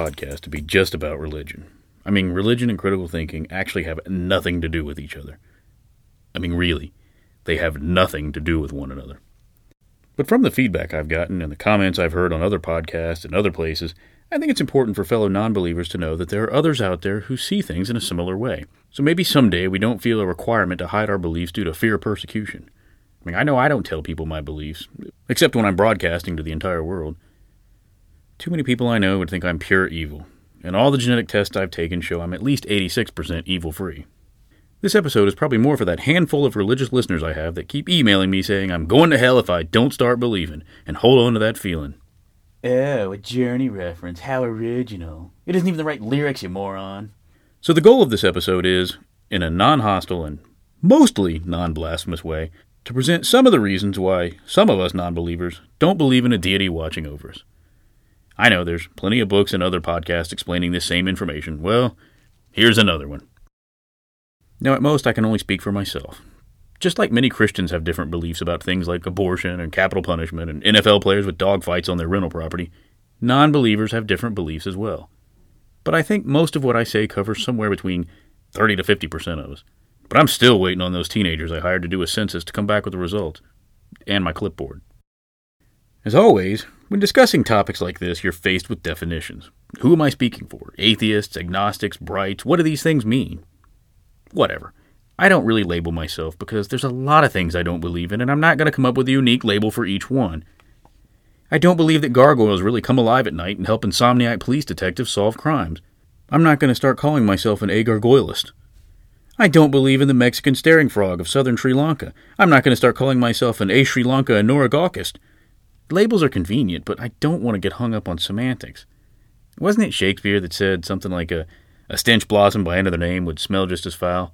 podcast to be just about religion. I mean, religion and critical thinking actually have nothing to do with each other. I mean, really, they have nothing to do with one another. But from the feedback I've gotten and the comments I've heard on other podcasts and other places, I think it's important for fellow non believers to know that there are others out there who see things in a similar way. So maybe someday we don't feel a requirement to hide our beliefs due to fear of persecution. I mean, I know I don't tell people my beliefs, except when I'm broadcasting to the entire world. Too many people I know would think I'm pure evil, and all the genetic tests I've taken show I'm at least 86% evil free. This episode is probably more for that handful of religious listeners I have that keep emailing me saying I'm going to hell if I don't start believing, and hold on to that feeling. Oh, a Journey reference. How original. It isn't even the right lyrics, you moron. So the goal of this episode is, in a non hostile and mostly non blasphemous way, to present some of the reasons why some of us non believers don't believe in a deity watching over us. I know there's plenty of books and other podcasts explaining this same information. Well, here's another one. Now, at most, I can only speak for myself. Just like many Christians have different beliefs about things like abortion and capital punishment and NFL players with dogfights on their rental property, non believers have different beliefs as well. But I think most of what I say covers somewhere between 30 to 50% of us. But I'm still waiting on those teenagers I hired to do a census to come back with the results and my clipboard. As always, when discussing topics like this, you're faced with definitions. Who am I speaking for? Atheists, agnostics, brights? What do these things mean? Whatever. I don't really label myself because there's a lot of things I don't believe in, and I'm not going to come up with a unique label for each one. I don't believe that gargoyles really come alive at night and help insomniac police detectives solve crimes. I'm not going to start calling myself an agargoylist. I don't believe in the Mexican staring frog of southern Sri Lanka. I'm not going to start calling myself an A Sri Lanka anorogokist. Labels are convenient, but I don't want to get hung up on semantics. Wasn't it Shakespeare that said something like a, a stench blossom by another name would smell just as foul?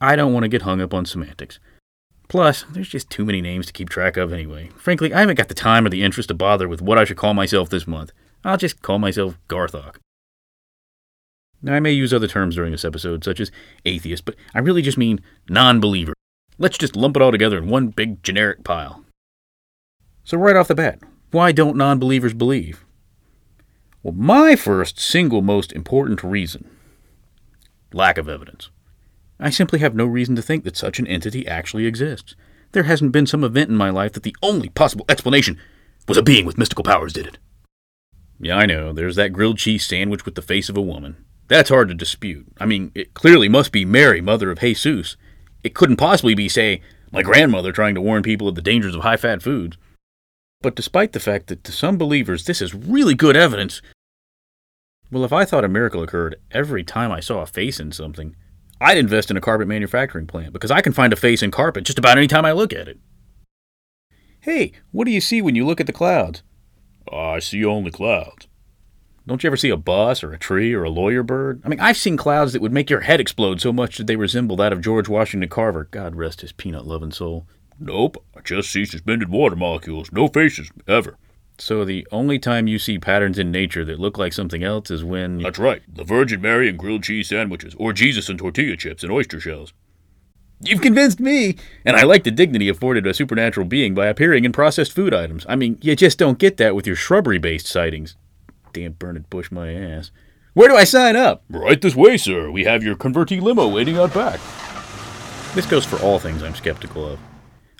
I don't want to get hung up on semantics. Plus, there's just too many names to keep track of anyway. Frankly, I haven't got the time or the interest to bother with what I should call myself this month. I'll just call myself Garthok. Now, I may use other terms during this episode, such as atheist, but I really just mean non believer. Let's just lump it all together in one big generic pile. So, right off the bat, why don't non believers believe? Well, my first single most important reason lack of evidence. I simply have no reason to think that such an entity actually exists. There hasn't been some event in my life that the only possible explanation was a being with mystical powers did it. Yeah, I know, there's that grilled cheese sandwich with the face of a woman. That's hard to dispute. I mean, it clearly must be Mary, mother of Jesus. It couldn't possibly be, say, my grandmother trying to warn people of the dangers of high fat foods. But despite the fact that to some believers this is really good evidence, well, if I thought a miracle occurred every time I saw a face in something, I'd invest in a carpet manufacturing plant because I can find a face in carpet just about any time I look at it. Hey, what do you see when you look at the clouds? I see only clouds. Don't you ever see a bus or a tree or a lawyer bird? I mean, I've seen clouds that would make your head explode so much that they resemble that of George Washington Carver. God rest his peanut loving soul. Nope, I just see suspended water molecules, no faces, ever. So the only time you see patterns in nature that look like something else is when. That's right, the Virgin Mary and grilled cheese sandwiches, or Jesus and tortilla chips and oyster shells. You've convinced me! And I like the dignity afforded a supernatural being by appearing in processed food items. I mean, you just don't get that with your shrubbery based sightings. Damn Bernard Bush my ass. Where do I sign up? Right this way, sir. We have your convertee limo waiting out back. This goes for all things I'm skeptical of.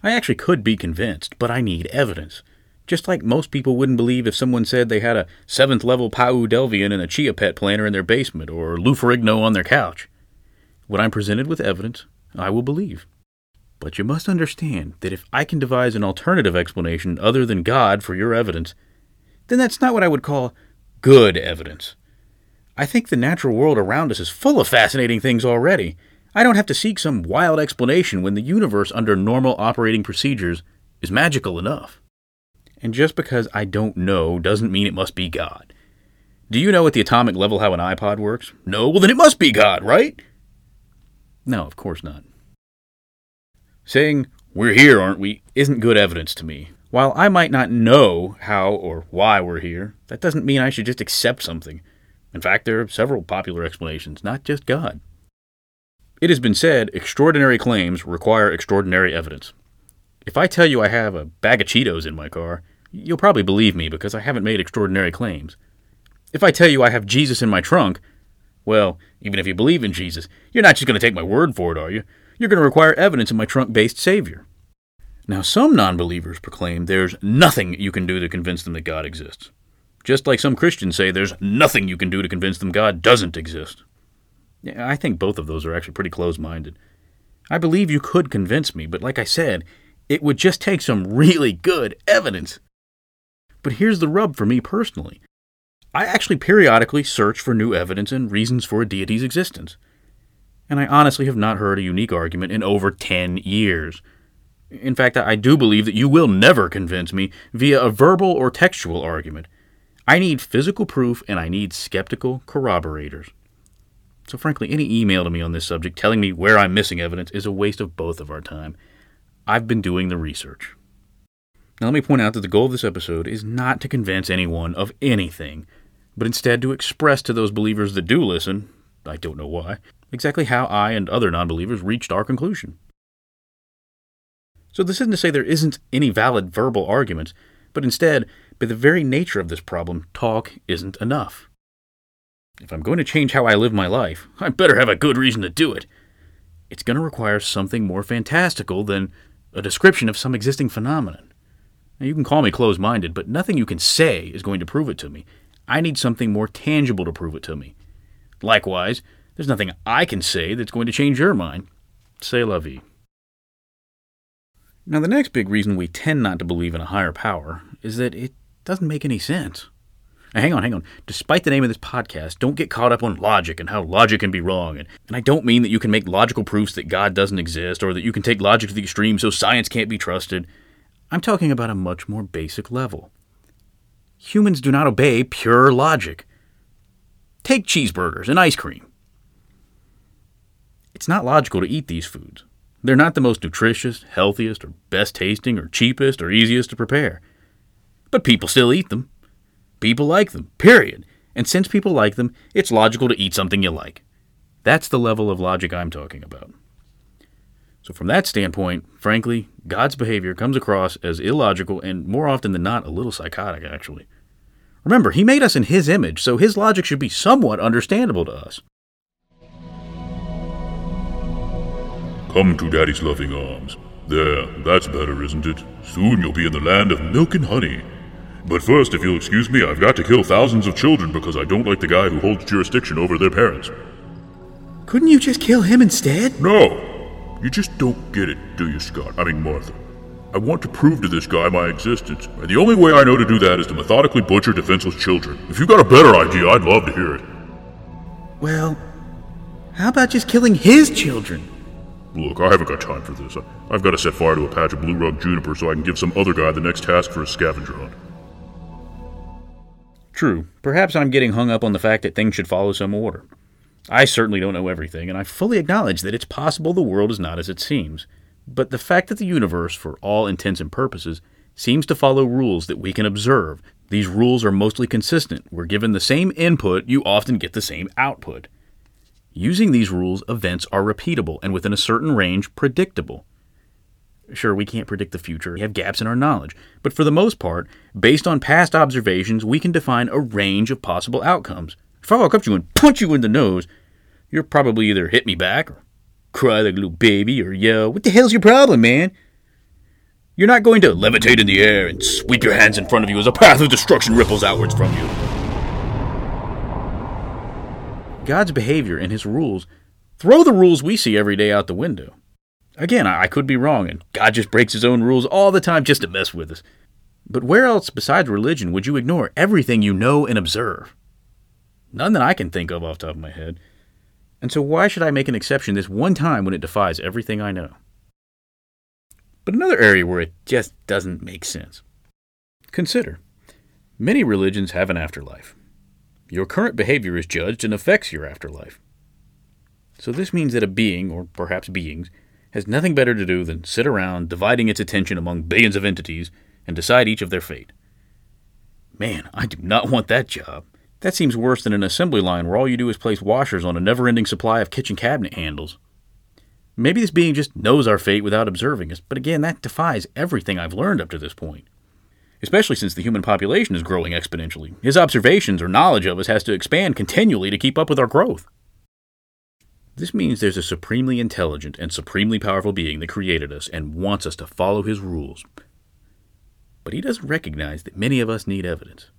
I actually could be convinced, but I need evidence. Just like most people wouldn't believe if someone said they had a seventh level Pau Delvian and a Chia Pet planter in their basement or Lou on their couch. When I'm presented with evidence, I will believe. But you must understand that if I can devise an alternative explanation other than God for your evidence, then that's not what I would call good evidence. I think the natural world around us is full of fascinating things already. I don't have to seek some wild explanation when the universe, under normal operating procedures, is magical enough. And just because I don't know doesn't mean it must be God. Do you know at the atomic level how an iPod works? No? Well, then it must be God, right? No, of course not. Saying, we're here, aren't we, isn't good evidence to me. While I might not know how or why we're here, that doesn't mean I should just accept something. In fact, there are several popular explanations, not just God. It has been said extraordinary claims require extraordinary evidence. If I tell you I have a bag of Cheetos in my car, you'll probably believe me because I haven't made extraordinary claims. If I tell you I have Jesus in my trunk, well, even if you believe in Jesus, you're not just going to take my word for it, are you? You're going to require evidence of my trunk based Savior. Now, some non believers proclaim there's nothing you can do to convince them that God exists. Just like some Christians say there's nothing you can do to convince them God doesn't exist. Yeah, I think both of those are actually pretty close minded. I believe you could convince me, but like I said, it would just take some really good evidence. But here's the rub for me personally I actually periodically search for new evidence and reasons for a deity's existence. And I honestly have not heard a unique argument in over 10 years. In fact, I do believe that you will never convince me via a verbal or textual argument. I need physical proof and I need skeptical corroborators. So, frankly, any email to me on this subject telling me where I'm missing evidence is a waste of both of our time. I've been doing the research. Now, let me point out that the goal of this episode is not to convince anyone of anything, but instead to express to those believers that do listen, I don't know why, exactly how I and other non believers reached our conclusion. So, this isn't to say there isn't any valid verbal arguments, but instead, by the very nature of this problem, talk isn't enough. If I'm going to change how I live my life, I better have a good reason to do it. It's going to require something more fantastical than a description of some existing phenomenon. Now, you can call me closed minded, but nothing you can say is going to prove it to me. I need something more tangible to prove it to me. Likewise, there's nothing I can say that's going to change your mind. Say la vie. Now, the next big reason we tend not to believe in a higher power is that it doesn't make any sense. Now, hang on, hang on. Despite the name of this podcast, don't get caught up on logic and how logic can be wrong. And, and I don't mean that you can make logical proofs that God doesn't exist or that you can take logic to the extreme so science can't be trusted. I'm talking about a much more basic level. Humans do not obey pure logic. Take cheeseburgers and ice cream. It's not logical to eat these foods. They're not the most nutritious, healthiest, or best tasting, or cheapest, or easiest to prepare. But people still eat them. People like them, period. And since people like them, it's logical to eat something you like. That's the level of logic I'm talking about. So, from that standpoint, frankly, God's behavior comes across as illogical and more often than not a little psychotic, actually. Remember, He made us in His image, so His logic should be somewhat understandable to us. Come to Daddy's loving arms. There, that's better, isn't it? Soon you'll be in the land of milk and honey. But first, if you'll excuse me, I've got to kill thousands of children because I don't like the guy who holds jurisdiction over their parents. Couldn't you just kill him instead? No! You just don't get it, do you, Scott? I mean, Martha. I want to prove to this guy my existence, and the only way I know to do that is to methodically butcher defenseless children. If you've got a better idea, I'd love to hear it. Well, how about just killing his children? Look, I haven't got time for this. I've got to set fire to a patch of blue rug juniper so I can give some other guy the next task for a scavenger hunt. True, perhaps I'm getting hung up on the fact that things should follow some order. I certainly don't know everything, and I fully acknowledge that it's possible the world is not as it seems. But the fact that the universe, for all intents and purposes, seems to follow rules that we can observe, these rules are mostly consistent. We're given the same input, you often get the same output. Using these rules, events are repeatable and within a certain range, predictable. Sure, we can't predict the future, we have gaps in our knowledge, but for the most part, based on past observations, we can define a range of possible outcomes. If I walk up to you and punch you in the nose, you'll probably either hit me back or cry like a little baby or yell, What the hell's your problem, man? You're not going to levitate in the air and sweep your hands in front of you as a path of destruction ripples outwards from you. God's behavior and his rules throw the rules we see every day out the window. Again, I could be wrong, and God just breaks his own rules all the time just to mess with us. But where else besides religion would you ignore everything you know and observe? None that I can think of off the top of my head. And so why should I make an exception this one time when it defies everything I know? But another area where it just doesn't make sense. Consider many religions have an afterlife. Your current behavior is judged and affects your afterlife. So this means that a being, or perhaps beings, has nothing better to do than sit around dividing its attention among billions of entities and decide each of their fate. Man, I do not want that job. That seems worse than an assembly line where all you do is place washers on a never ending supply of kitchen cabinet handles. Maybe this being just knows our fate without observing us, but again, that defies everything I've learned up to this point. especially since the human population is growing exponentially. His observations or knowledge of us has to expand continually to keep up with our growth. This means there's a supremely intelligent and supremely powerful being that created us and wants us to follow his rules. But he doesn't recognize that many of us need evidence.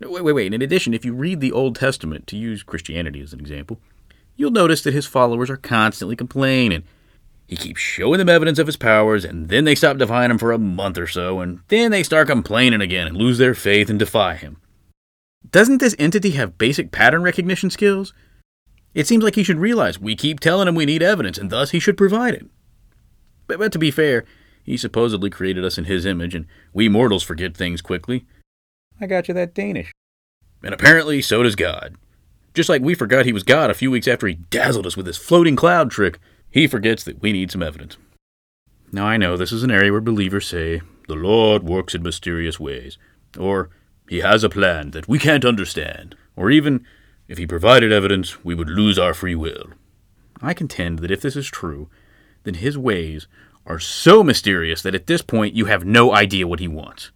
Wait, wait, wait. In addition, if you read the Old Testament, to use Christianity as an example, you'll notice that his followers are constantly complaining. He keeps showing them evidence of his powers, and then they stop defying him for a month or so, and then they start complaining again and lose their faith and defy him. Doesn't this entity have basic pattern recognition skills? It seems like he should realize we keep telling him we need evidence, and thus he should provide it. But, but to be fair, he supposedly created us in his image, and we mortals forget things quickly. I got you that Danish. And apparently, so does God. Just like we forgot he was God a few weeks after he dazzled us with his floating cloud trick, he forgets that we need some evidence. Now, I know this is an area where believers say, the Lord works in mysterious ways, or he has a plan that we can't understand, or even, if he provided evidence, we would lose our free will. I contend that if this is true, then his ways are so mysterious that at this point you have no idea what he wants.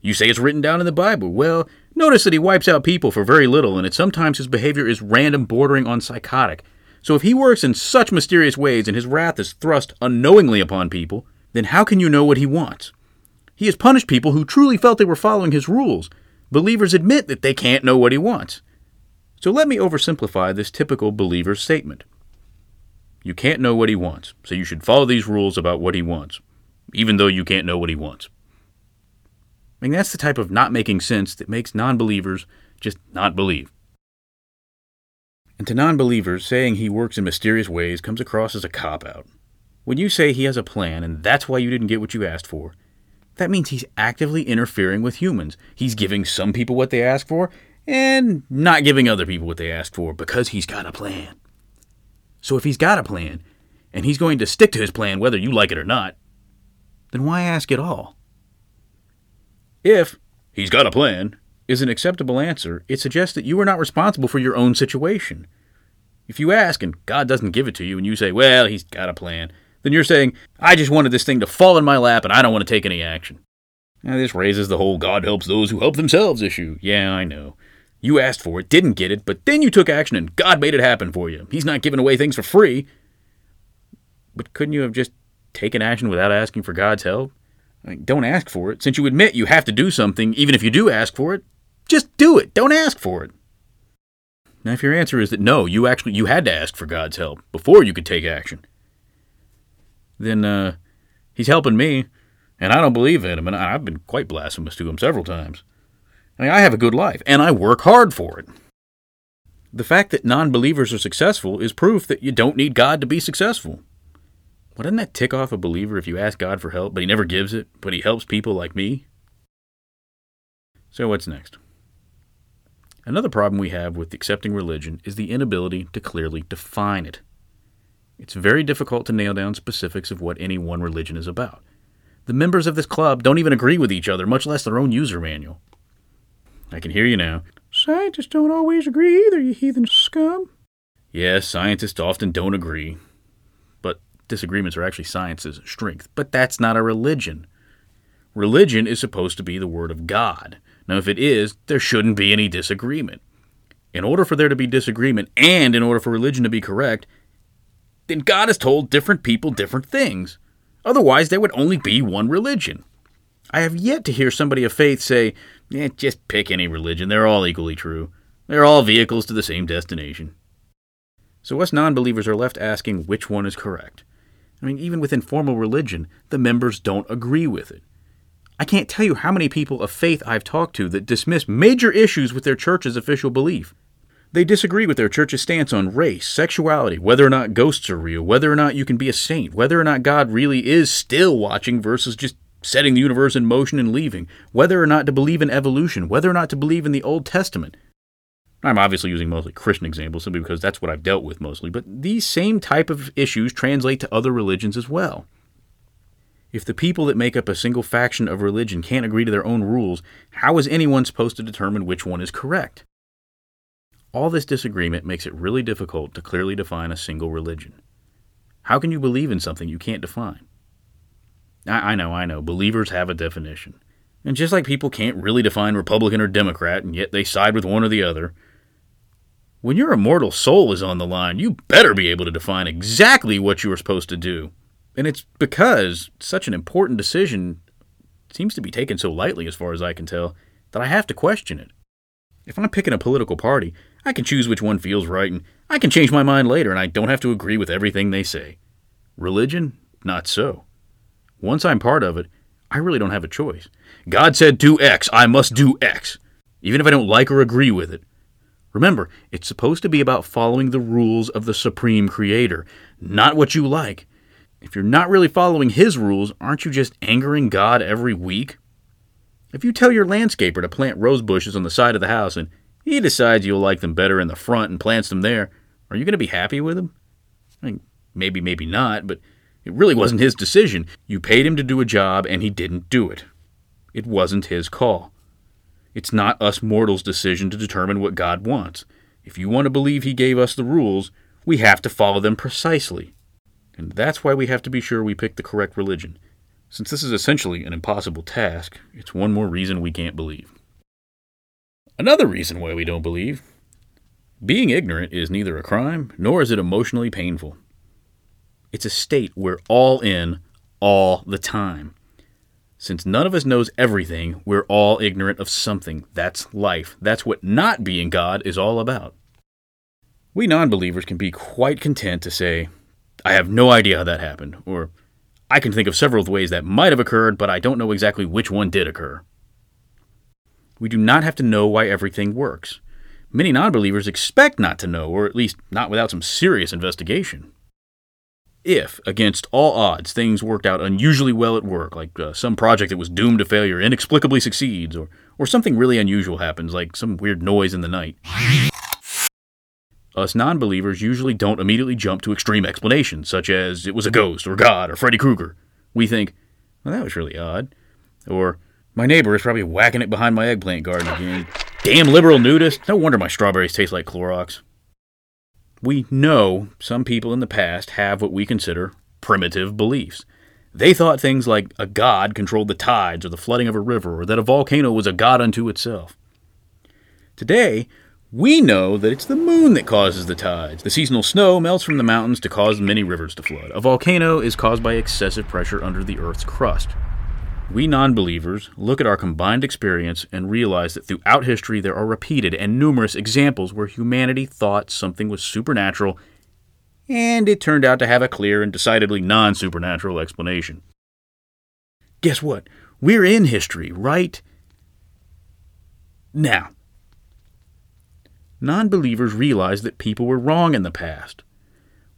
You say it's written down in the Bible. Well, notice that he wipes out people for very little, and that sometimes his behavior is random, bordering on psychotic. So if he works in such mysterious ways and his wrath is thrust unknowingly upon people, then how can you know what he wants? He has punished people who truly felt they were following his rules. Believers admit that they can't know what he wants. So let me oversimplify this typical believer's statement. You can't know what he wants, so you should follow these rules about what he wants, even though you can't know what he wants. I mean, that's the type of not making sense that makes non believers just not believe. And to non believers, saying he works in mysterious ways comes across as a cop out. When you say he has a plan and that's why you didn't get what you asked for, that means he's actively interfering with humans. He's giving some people what they ask for and not giving other people what they ask for because he's got a plan. So if he's got a plan, and he's going to stick to his plan whether you like it or not, then why ask at all? If he's got a plan is an acceptable answer, it suggests that you are not responsible for your own situation. If you ask and God doesn't give it to you and you say, well, he's got a plan, then you're saying, I just wanted this thing to fall in my lap and I don't want to take any action. Now, this raises the whole God helps those who help themselves issue. Yeah, I know. You asked for it, didn't get it, but then you took action and God made it happen for you. He's not giving away things for free. But couldn't you have just taken action without asking for God's help? I mean, don't ask for it. Since you admit you have to do something, even if you do ask for it, just do it. Don't ask for it. Now, if your answer is that no, you actually you had to ask for God's help before you could take action, then uh, He's helping me, and I don't believe in Him, and I've been quite blasphemous to Him several times. I mean, I have a good life, and I work hard for it. The fact that non believers are successful is proof that you don't need God to be successful. Well, doesn't that tick off a believer if you ask God for help, but He never gives it, but He helps people like me? So, what's next? Another problem we have with accepting religion is the inability to clearly define it. It's very difficult to nail down specifics of what any one religion is about. The members of this club don't even agree with each other, much less their own user manual. I can hear you now. Scientists don't always agree either, you heathen scum. Yes, scientists often don't agree. But disagreements are actually science's strength. But that's not a religion. Religion is supposed to be the Word of God. Now, if it is, there shouldn't be any disagreement. In order for there to be disagreement, and in order for religion to be correct, then God has told different people different things. Otherwise, there would only be one religion. I have yet to hear somebody of faith say, eh, just pick any religion, they're all equally true. They're all vehicles to the same destination. So us non believers are left asking which one is correct. I mean, even within formal religion, the members don't agree with it. I can't tell you how many people of faith I've talked to that dismiss major issues with their church's official belief. They disagree with their church's stance on race, sexuality, whether or not ghosts are real, whether or not you can be a saint, whether or not God really is still watching versus just setting the universe in motion and leaving, whether or not to believe in evolution, whether or not to believe in the Old Testament. I'm obviously using mostly Christian examples simply because that's what I've dealt with mostly, but these same type of issues translate to other religions as well. If the people that make up a single faction of religion can't agree to their own rules, how is anyone supposed to determine which one is correct? All this disagreement makes it really difficult to clearly define a single religion. How can you believe in something you can't define? I, I know, I know. Believers have a definition. And just like people can't really define Republican or Democrat, and yet they side with one or the other, when your immortal soul is on the line, you better be able to define exactly what you are supposed to do. And it's because such an important decision seems to be taken so lightly, as far as I can tell, that I have to question it. If I'm picking a political party, I can choose which one feels right, and I can change my mind later, and I don't have to agree with everything they say. Religion? Not so. Once I'm part of it, I really don't have a choice. God said do X, I must do X, even if I don't like or agree with it. Remember, it's supposed to be about following the rules of the Supreme Creator, not what you like. If you're not really following His rules, aren't you just angering God every week? If you tell your landscaper to plant rose bushes on the side of the house and he decides you'll like them better in the front and plants them there, are you going to be happy with him? I mean, maybe, maybe not, but it really wasn't his decision. You paid him to do a job and he didn't do it. It wasn't his call. It's not us mortals' decision to determine what God wants. If you want to believe He gave us the rules, we have to follow them precisely. And that's why we have to be sure we pick the correct religion. Since this is essentially an impossible task, it's one more reason we can't believe. Another reason why we don't believe being ignorant is neither a crime nor is it emotionally painful. It's a state we're all in all the time. Since none of us knows everything, we're all ignorant of something. That's life. That's what not being God is all about. We non believers can be quite content to say, I have no idea how that happened, or I can think of several ways that might have occurred, but I don't know exactly which one did occur. We do not have to know why everything works. Many non believers expect not to know, or at least not without some serious investigation if, against all odds, things worked out unusually well at work, like uh, some project that was doomed to failure inexplicably succeeds, or, or something really unusual happens, like some weird noise in the night. Us non believers usually don't immediately jump to extreme explanations, such as it was a ghost, or God, or Freddy Krueger. We think, well, that was really odd. Or, my neighbor is probably whacking it behind my eggplant garden again. Damn liberal nudist. No wonder my strawberries taste like Clorox. We know some people in the past have what we consider primitive beliefs. They thought things like a god controlled the tides or the flooding of a river, or that a volcano was a god unto itself. Today, we know that it's the moon that causes the tides. The seasonal snow melts from the mountains to cause many rivers to flood. A volcano is caused by excessive pressure under the Earth's crust. We non believers look at our combined experience and realize that throughout history there are repeated and numerous examples where humanity thought something was supernatural and it turned out to have a clear and decidedly non supernatural explanation. Guess what? We're in history right now. Non believers realize that people were wrong in the past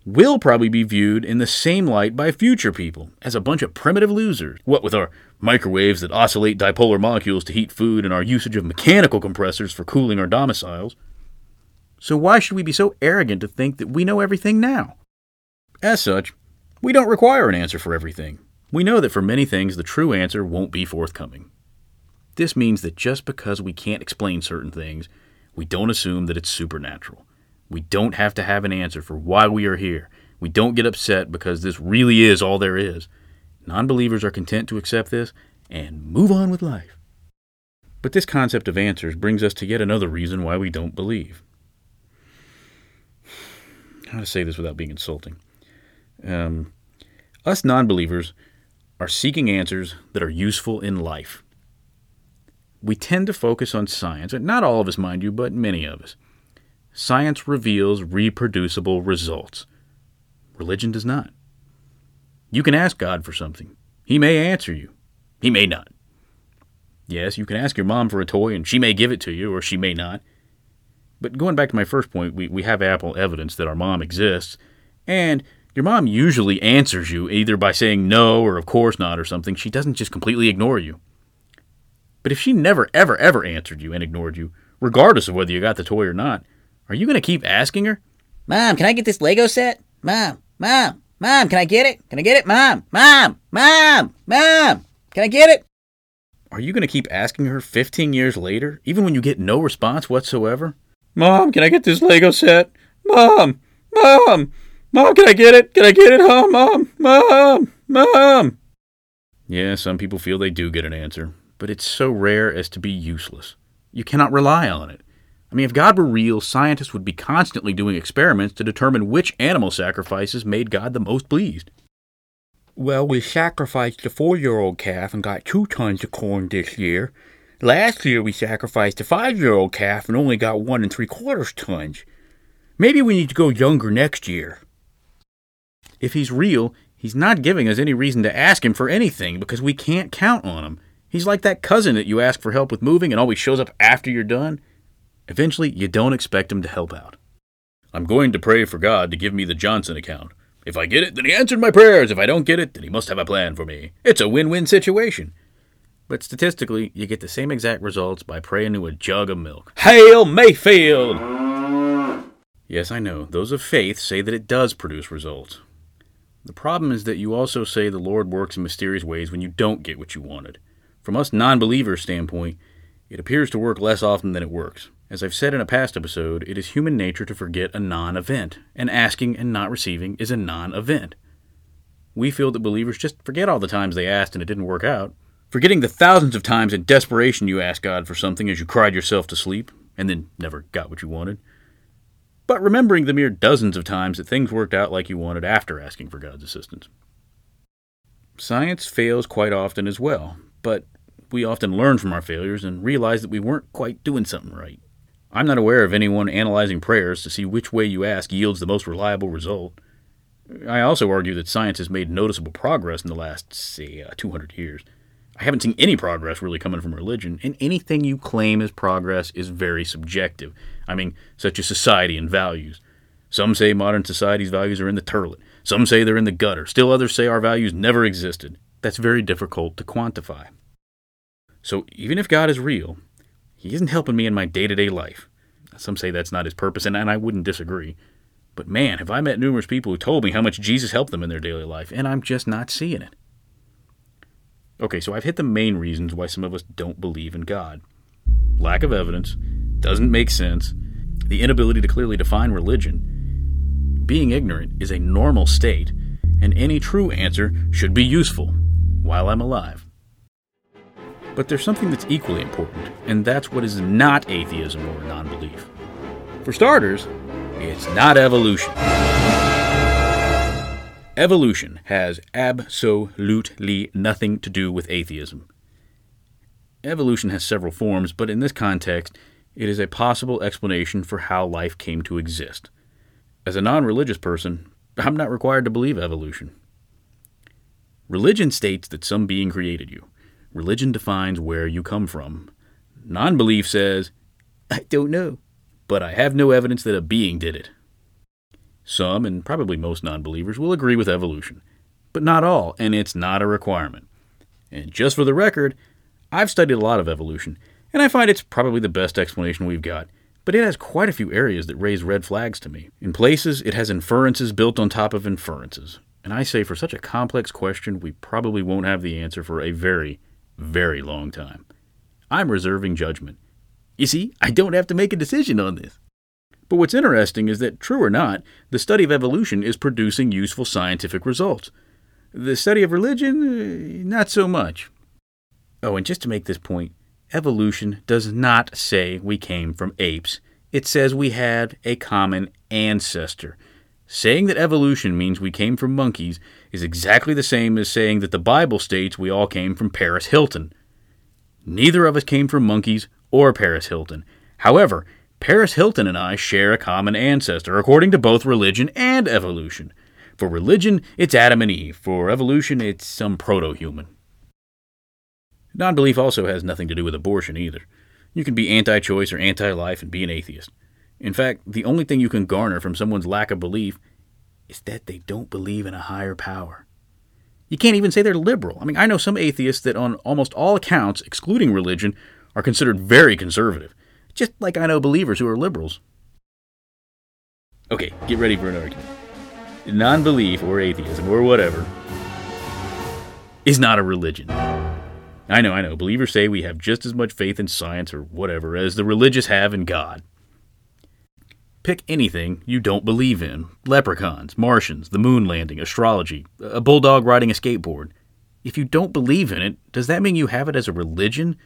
will probably be viewed in the same light by future people as a bunch of primitive losers. What with our microwaves that oscillate dipolar molecules to heat food and our usage of mechanical compressors for cooling our domiciles. So why should we be so arrogant to think that we know everything now? As such, we don't require an answer for everything. We know that for many things the true answer won't be forthcoming. This means that just because we can't explain certain things, we don't assume that it's supernatural. We don't have to have an answer for why we are here. We don't get upset because this really is all there is. Non believers are content to accept this and move on with life. But this concept of answers brings us to yet another reason why we don't believe. How to say this without being insulting? Um, us non believers are seeking answers that are useful in life. We tend to focus on science, not all of us, mind you, but many of us. Science reveals reproducible results. Religion does not. You can ask God for something. He may answer you. He may not. Yes, you can ask your mom for a toy and she may give it to you or she may not. But going back to my first point, we, we have ample evidence that our mom exists, and your mom usually answers you either by saying no or of course not or something. She doesn't just completely ignore you. But if she never, ever, ever answered you and ignored you, regardless of whether you got the toy or not, are you going to keep asking her? Mom, can I get this Lego set? Mom, Mom, Mom, can I get it? Can I get it? Mom, Mom, Mom, Mom, can I get it? Are you going to keep asking her 15 years later, even when you get no response whatsoever? Mom, can I get this Lego set? Mom, Mom, Mom, can I get it? Can I get it? home, Mom, Mom, Mom. Yeah, some people feel they do get an answer, but it's so rare as to be useless. You cannot rely on it. I mean, if God were real, scientists would be constantly doing experiments to determine which animal sacrifices made God the most pleased. Well, we sacrificed a four year old calf and got two tons of corn this year. Last year we sacrificed a five year old calf and only got one and three quarters tons. Maybe we need to go younger next year. If he's real, he's not giving us any reason to ask him for anything because we can't count on him. He's like that cousin that you ask for help with moving and always shows up after you're done. Eventually, you don't expect him to help out. I'm going to pray for God to give me the Johnson account. If I get it, then he answered my prayers. If I don't get it, then he must have a plan for me. It's a win win situation. But statistically, you get the same exact results by praying to a jug of milk. Hail Mayfield! Yes, I know, those of faith say that it does produce results. The problem is that you also say the Lord works in mysterious ways when you don't get what you wanted. From us non believers' standpoint, it appears to work less often than it works. As I've said in a past episode, it is human nature to forget a non event, and asking and not receiving is a non event. We feel that believers just forget all the times they asked and it didn't work out, forgetting the thousands of times in desperation you asked God for something as you cried yourself to sleep and then never got what you wanted, but remembering the mere dozens of times that things worked out like you wanted after asking for God's assistance. Science fails quite often as well, but we often learn from our failures and realize that we weren't quite doing something right. I'm not aware of anyone analyzing prayers to see which way you ask yields the most reliable result. I also argue that science has made noticeable progress in the last, say, uh, 200 years. I haven't seen any progress really coming from religion, and anything you claim as progress is very subjective. I mean, such as society and values. Some say modern society's values are in the toilet. Some say they're in the gutter. Still others say our values never existed. That's very difficult to quantify. So even if God is real, he isn't helping me in my day to day life. Some say that's not his purpose, and, and I wouldn't disagree. But man, have I met numerous people who told me how much Jesus helped them in their daily life, and I'm just not seeing it. Okay, so I've hit the main reasons why some of us don't believe in God lack of evidence, doesn't make sense, the inability to clearly define religion. Being ignorant is a normal state, and any true answer should be useful while I'm alive. But there's something that's equally important, and that's what is not atheism or non belief. For starters, it's not evolution. Evolution has absolutely nothing to do with atheism. Evolution has several forms, but in this context, it is a possible explanation for how life came to exist. As a non religious person, I'm not required to believe evolution. Religion states that some being created you. Religion defines where you come from. Non belief says, I don't know, but I have no evidence that a being did it. Some, and probably most non believers, will agree with evolution, but not all, and it's not a requirement. And just for the record, I've studied a lot of evolution, and I find it's probably the best explanation we've got, but it has quite a few areas that raise red flags to me. In places, it has inferences built on top of inferences. And I say for such a complex question, we probably won't have the answer for a very, very long time. I'm reserving judgment. You see, I don't have to make a decision on this. But what's interesting is that, true or not, the study of evolution is producing useful scientific results. The study of religion, eh, not so much. Oh, and just to make this point, evolution does not say we came from apes. It says we had a common ancestor. Saying that evolution means we came from monkeys is exactly the same as saying that the Bible states we all came from Paris Hilton. Neither of us came from monkeys or Paris Hilton. However, Paris Hilton and I share a common ancestor, according to both religion and evolution. For religion, it's Adam and Eve. For evolution, it's some proto human. Non belief also has nothing to do with abortion either. You can be anti choice or anti life and be an atheist. In fact, the only thing you can garner from someone's lack of belief is that they don't believe in a higher power. You can't even say they're liberal. I mean, I know some atheists that, on almost all accounts, excluding religion, are considered very conservative, just like I know believers who are liberals. Okay, get ready for an argument. Non belief or atheism or whatever is not a religion. I know, I know. Believers say we have just as much faith in science or whatever as the religious have in God. Pick anything you don't believe in leprechauns, Martians, the moon landing, astrology, a bulldog riding a skateboard. If you don't believe in it, does that mean you have it as a religion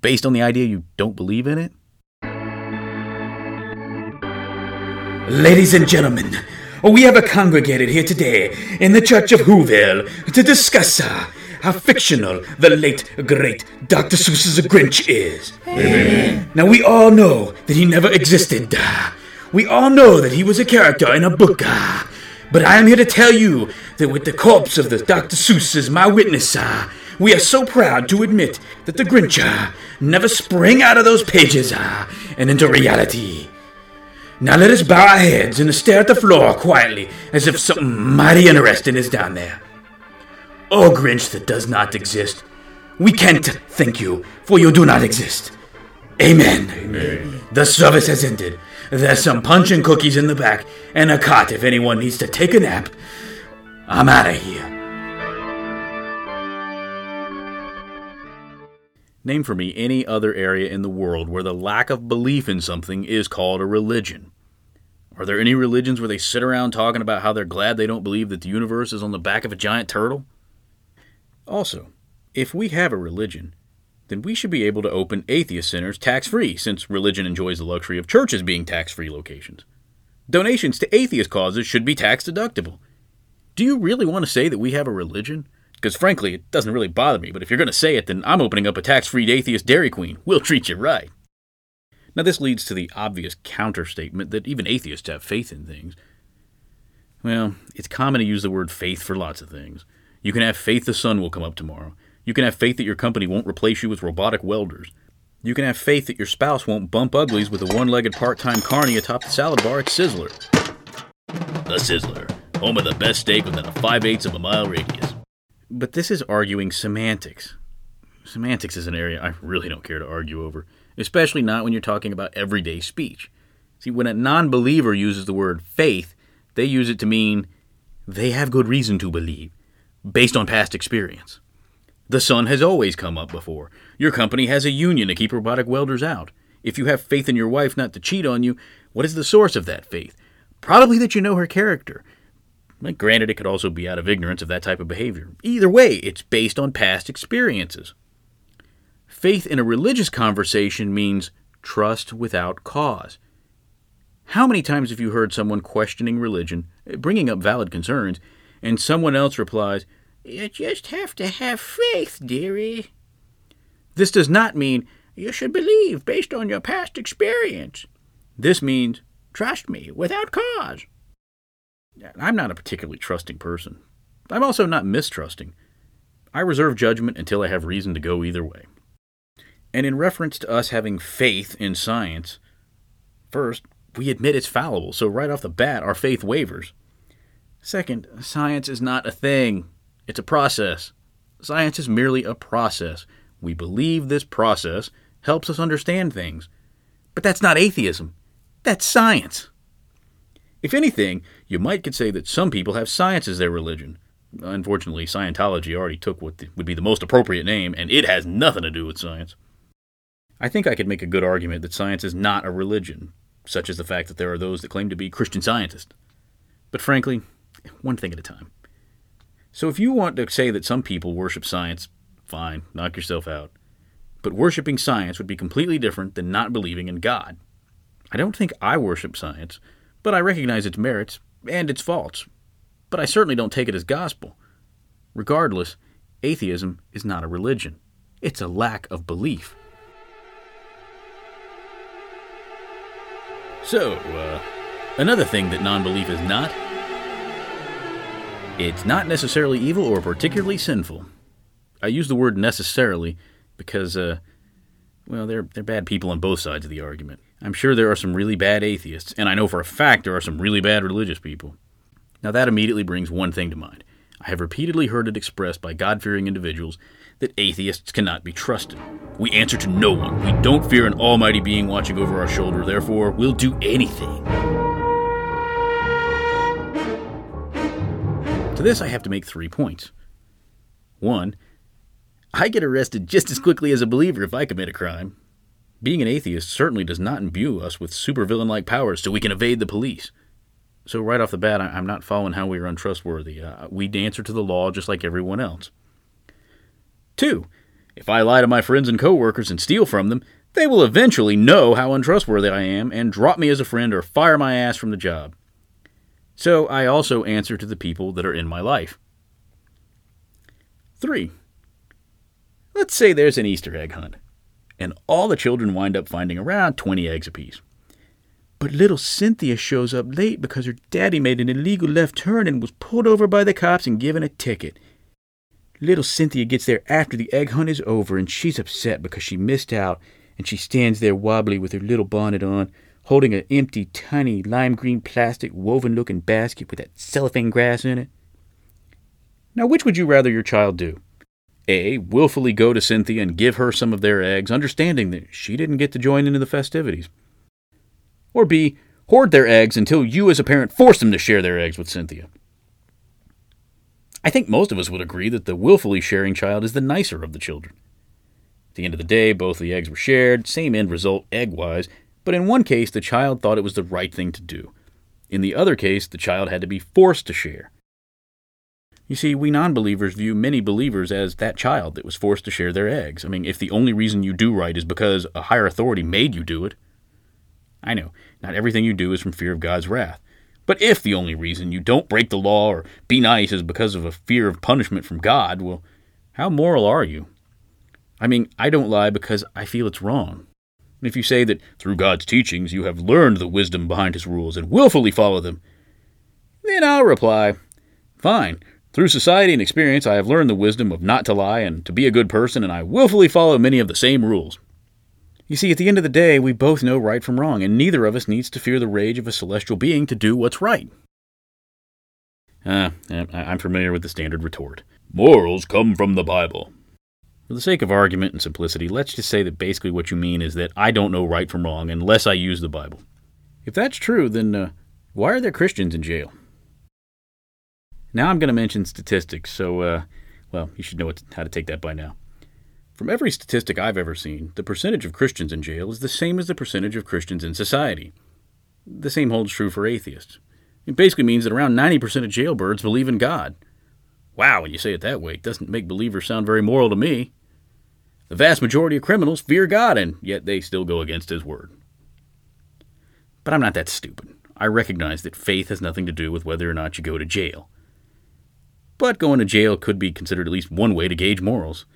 based on the idea you don't believe in it? Ladies and gentlemen, we have a congregated here today in the Church of Whoville to discuss uh, how fictional the late, great Dr. Seuss's Grinch is. Now, we all know that he never existed. We all know that he was a character in a book. uh, But I am here to tell you that with the corpse of the Dr. Seuss as my witness, uh, we are so proud to admit that the Grinch uh, never sprang out of those pages and into reality. Now let us bow our heads and stare at the floor quietly as if something mighty interesting is down there. Oh, Grinch that does not exist, we can't thank you, for you do not exist. Amen. The service has ended. There's some punch and cookies in the back, and a cot if anyone needs to take a nap. I'm out of here. Name for me any other area in the world where the lack of belief in something is called a religion. Are there any religions where they sit around talking about how they're glad they don't believe that the universe is on the back of a giant turtle? Also, if we have a religion, then we should be able to open atheist centers tax free, since religion enjoys the luxury of churches being tax free locations. Donations to atheist causes should be tax deductible. Do you really want to say that we have a religion? Because frankly, it doesn't really bother me, but if you're going to say it, then I'm opening up a tax free atheist Dairy Queen. We'll treat you right. Now, this leads to the obvious counter statement that even atheists have faith in things. Well, it's common to use the word faith for lots of things. You can have faith the sun will come up tomorrow. You can have faith that your company won't replace you with robotic welders. You can have faith that your spouse won't bump uglies with a one legged part time carny atop the salad bar at Sizzler. The Sizzler, home of the best steak within a 5 eighths of a mile radius. But this is arguing semantics. Semantics is an area I really don't care to argue over, especially not when you're talking about everyday speech. See, when a non believer uses the word faith, they use it to mean they have good reason to believe, based on past experience. The sun has always come up before. Your company has a union to keep robotic welders out. If you have faith in your wife not to cheat on you, what is the source of that faith? Probably that you know her character. But granted, it could also be out of ignorance of that type of behavior. Either way, it's based on past experiences. Faith in a religious conversation means trust without cause. How many times have you heard someone questioning religion, bringing up valid concerns, and someone else replies, You just have to have faith, dearie? This does not mean you should believe based on your past experience. This means trust me without cause. I'm not a particularly trusting person. I'm also not mistrusting. I reserve judgment until I have reason to go either way. And in reference to us having faith in science, first, we admit it's fallible, so right off the bat, our faith wavers. Second, science is not a thing, it's a process. Science is merely a process. We believe this process helps us understand things. But that's not atheism, that's science. If anything, you might could say that some people have science as their religion. Unfortunately, Scientology already took what would be the most appropriate name, and it has nothing to do with science. I think I could make a good argument that science is not a religion, such as the fact that there are those that claim to be Christian scientists. But frankly, one thing at a time. So if you want to say that some people worship science, fine, knock yourself out. But worshiping science would be completely different than not believing in God. I don't think I worship science, but I recognize its merits and its faults. But I certainly don't take it as gospel. Regardless, atheism is not a religion, it's a lack of belief. So, uh, another thing that non belief is not it's not necessarily evil or particularly sinful. I use the word necessarily because, uh, well, they're, they're bad people on both sides of the argument. I'm sure there are some really bad atheists, and I know for a fact there are some really bad religious people. Now, that immediately brings one thing to mind. I have repeatedly heard it expressed by God fearing individuals that atheists cannot be trusted. We answer to no one. We don't fear an almighty being watching over our shoulder, therefore, we'll do anything. This, I have to make three points. One, I get arrested just as quickly as a believer if I commit a crime. Being an atheist certainly does not imbue us with supervillain like powers so we can evade the police. So, right off the bat, I'm not following how we are untrustworthy. Uh, we answer to the law just like everyone else. Two, if I lie to my friends and coworkers and steal from them, they will eventually know how untrustworthy I am and drop me as a friend or fire my ass from the job. So, I also answer to the people that are in my life. Three, let's say there's an Easter egg hunt, and all the children wind up finding around 20 eggs apiece. But little Cynthia shows up late because her daddy made an illegal left turn and was pulled over by the cops and given a ticket. Little Cynthia gets there after the egg hunt is over and she's upset because she missed out and she stands there wobbly with her little bonnet on, holding an empty, tiny, lime green plastic woven looking basket with that cellophane grass in it. Now, which would you rather your child do? A. Willfully go to Cynthia and give her some of their eggs, understanding that she didn't get to join into the festivities. Or B. Hoard their eggs until you, as a parent, force them to share their eggs with Cynthia. I think most of us would agree that the willfully sharing child is the nicer of the children. At the end of the day, both the eggs were shared, same end result egg wise, but in one case, the child thought it was the right thing to do. In the other case, the child had to be forced to share. You see, we non believers view many believers as that child that was forced to share their eggs. I mean, if the only reason you do right is because a higher authority made you do it. I know, not everything you do is from fear of God's wrath. But if the only reason you don't break the law or be nice is because of a fear of punishment from God, well, how moral are you? I mean, I don't lie because I feel it's wrong. And if you say that through God's teachings you have learned the wisdom behind His rules and willfully follow them, then I'll reply, Fine. Through society and experience, I have learned the wisdom of not to lie and to be a good person, and I willfully follow many of the same rules. You see, at the end of the day, we both know right from wrong, and neither of us needs to fear the rage of a celestial being to do what's right. Ah, uh, I'm familiar with the standard retort. Morals come from the Bible. For the sake of argument and simplicity, let's just say that basically what you mean is that I don't know right from wrong unless I use the Bible. If that's true, then uh, why are there Christians in jail? Now I'm going to mention statistics, so, uh, well, you should know what, how to take that by now. From every statistic I've ever seen, the percentage of Christians in jail is the same as the percentage of Christians in society. The same holds true for atheists. It basically means that around 90% of jailbirds believe in God. Wow, when you say it that way, it doesn't make believers sound very moral to me. The vast majority of criminals fear God, and yet they still go against His word. But I'm not that stupid. I recognize that faith has nothing to do with whether or not you go to jail. But going to jail could be considered at least one way to gauge morals.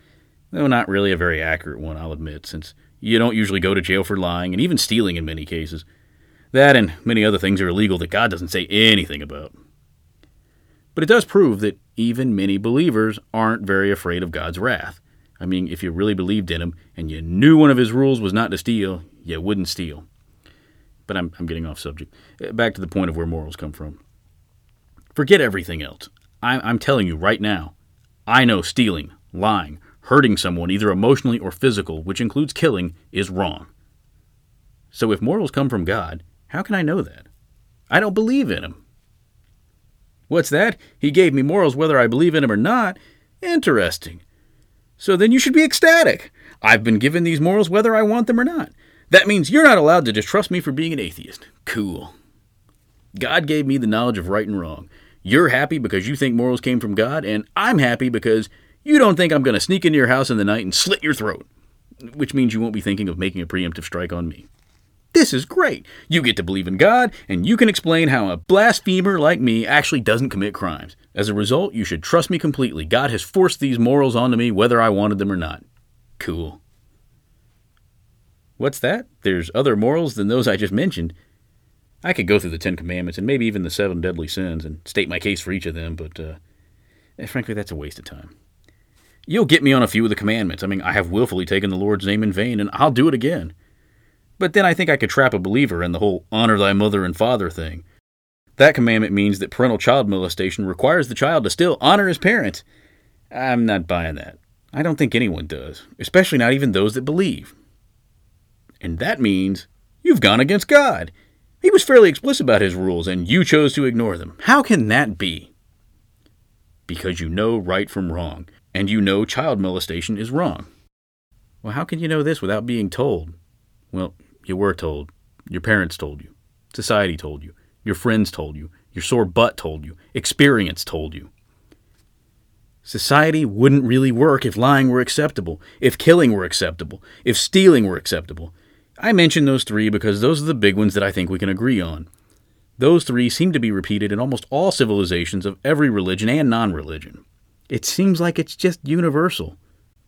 Though not really a very accurate one, I'll admit, since you don't usually go to jail for lying and even stealing in many cases. That and many other things are illegal that God doesn't say anything about. But it does prove that even many believers aren't very afraid of God's wrath. I mean, if you really believed in Him and you knew one of His rules was not to steal, you wouldn't steal. But I'm, I'm getting off subject. Uh, back to the point of where morals come from. Forget everything else. I'm, I'm telling you right now, I know stealing, lying, hurting someone, either emotionally or physical, which includes killing, is wrong. So if morals come from God, how can I know that? I don't believe in Him. What's that? He gave me morals whether I believe in Him or not? Interesting. So then you should be ecstatic. I've been given these morals whether I want them or not. That means you're not allowed to distrust me for being an atheist. Cool. God gave me the knowledge of right and wrong. You're happy because you think morals came from God, and I'm happy because you don't think I'm going to sneak into your house in the night and slit your throat. Which means you won't be thinking of making a preemptive strike on me. This is great. You get to believe in God, and you can explain how a blasphemer like me actually doesn't commit crimes. As a result, you should trust me completely. God has forced these morals onto me whether I wanted them or not. Cool. What's that? There's other morals than those I just mentioned. I could go through the Ten Commandments and maybe even the seven deadly sins and state my case for each of them, but uh, eh, frankly, that's a waste of time. You'll get me on a few of the commandments. I mean, I have willfully taken the Lord's name in vain, and I'll do it again. But then I think I could trap a believer in the whole honor thy mother and father thing. That commandment means that parental child molestation requires the child to still honor his parents. I'm not buying that. I don't think anyone does, especially not even those that believe. And that means you've gone against God. He was fairly explicit about his rules, and you chose to ignore them. How can that be? Because you know right from wrong, and you know child molestation is wrong. Well, how can you know this without being told? Well, you were told. Your parents told you. Society told you. Your friends told you. your sore butt told you, experience told you. Society wouldn't really work if lying were acceptable, if killing were acceptable, if stealing were acceptable. I mention those three because those are the big ones that I think we can agree on. Those three seem to be repeated in almost all civilizations of every religion and non religion. It seems like it's just universal.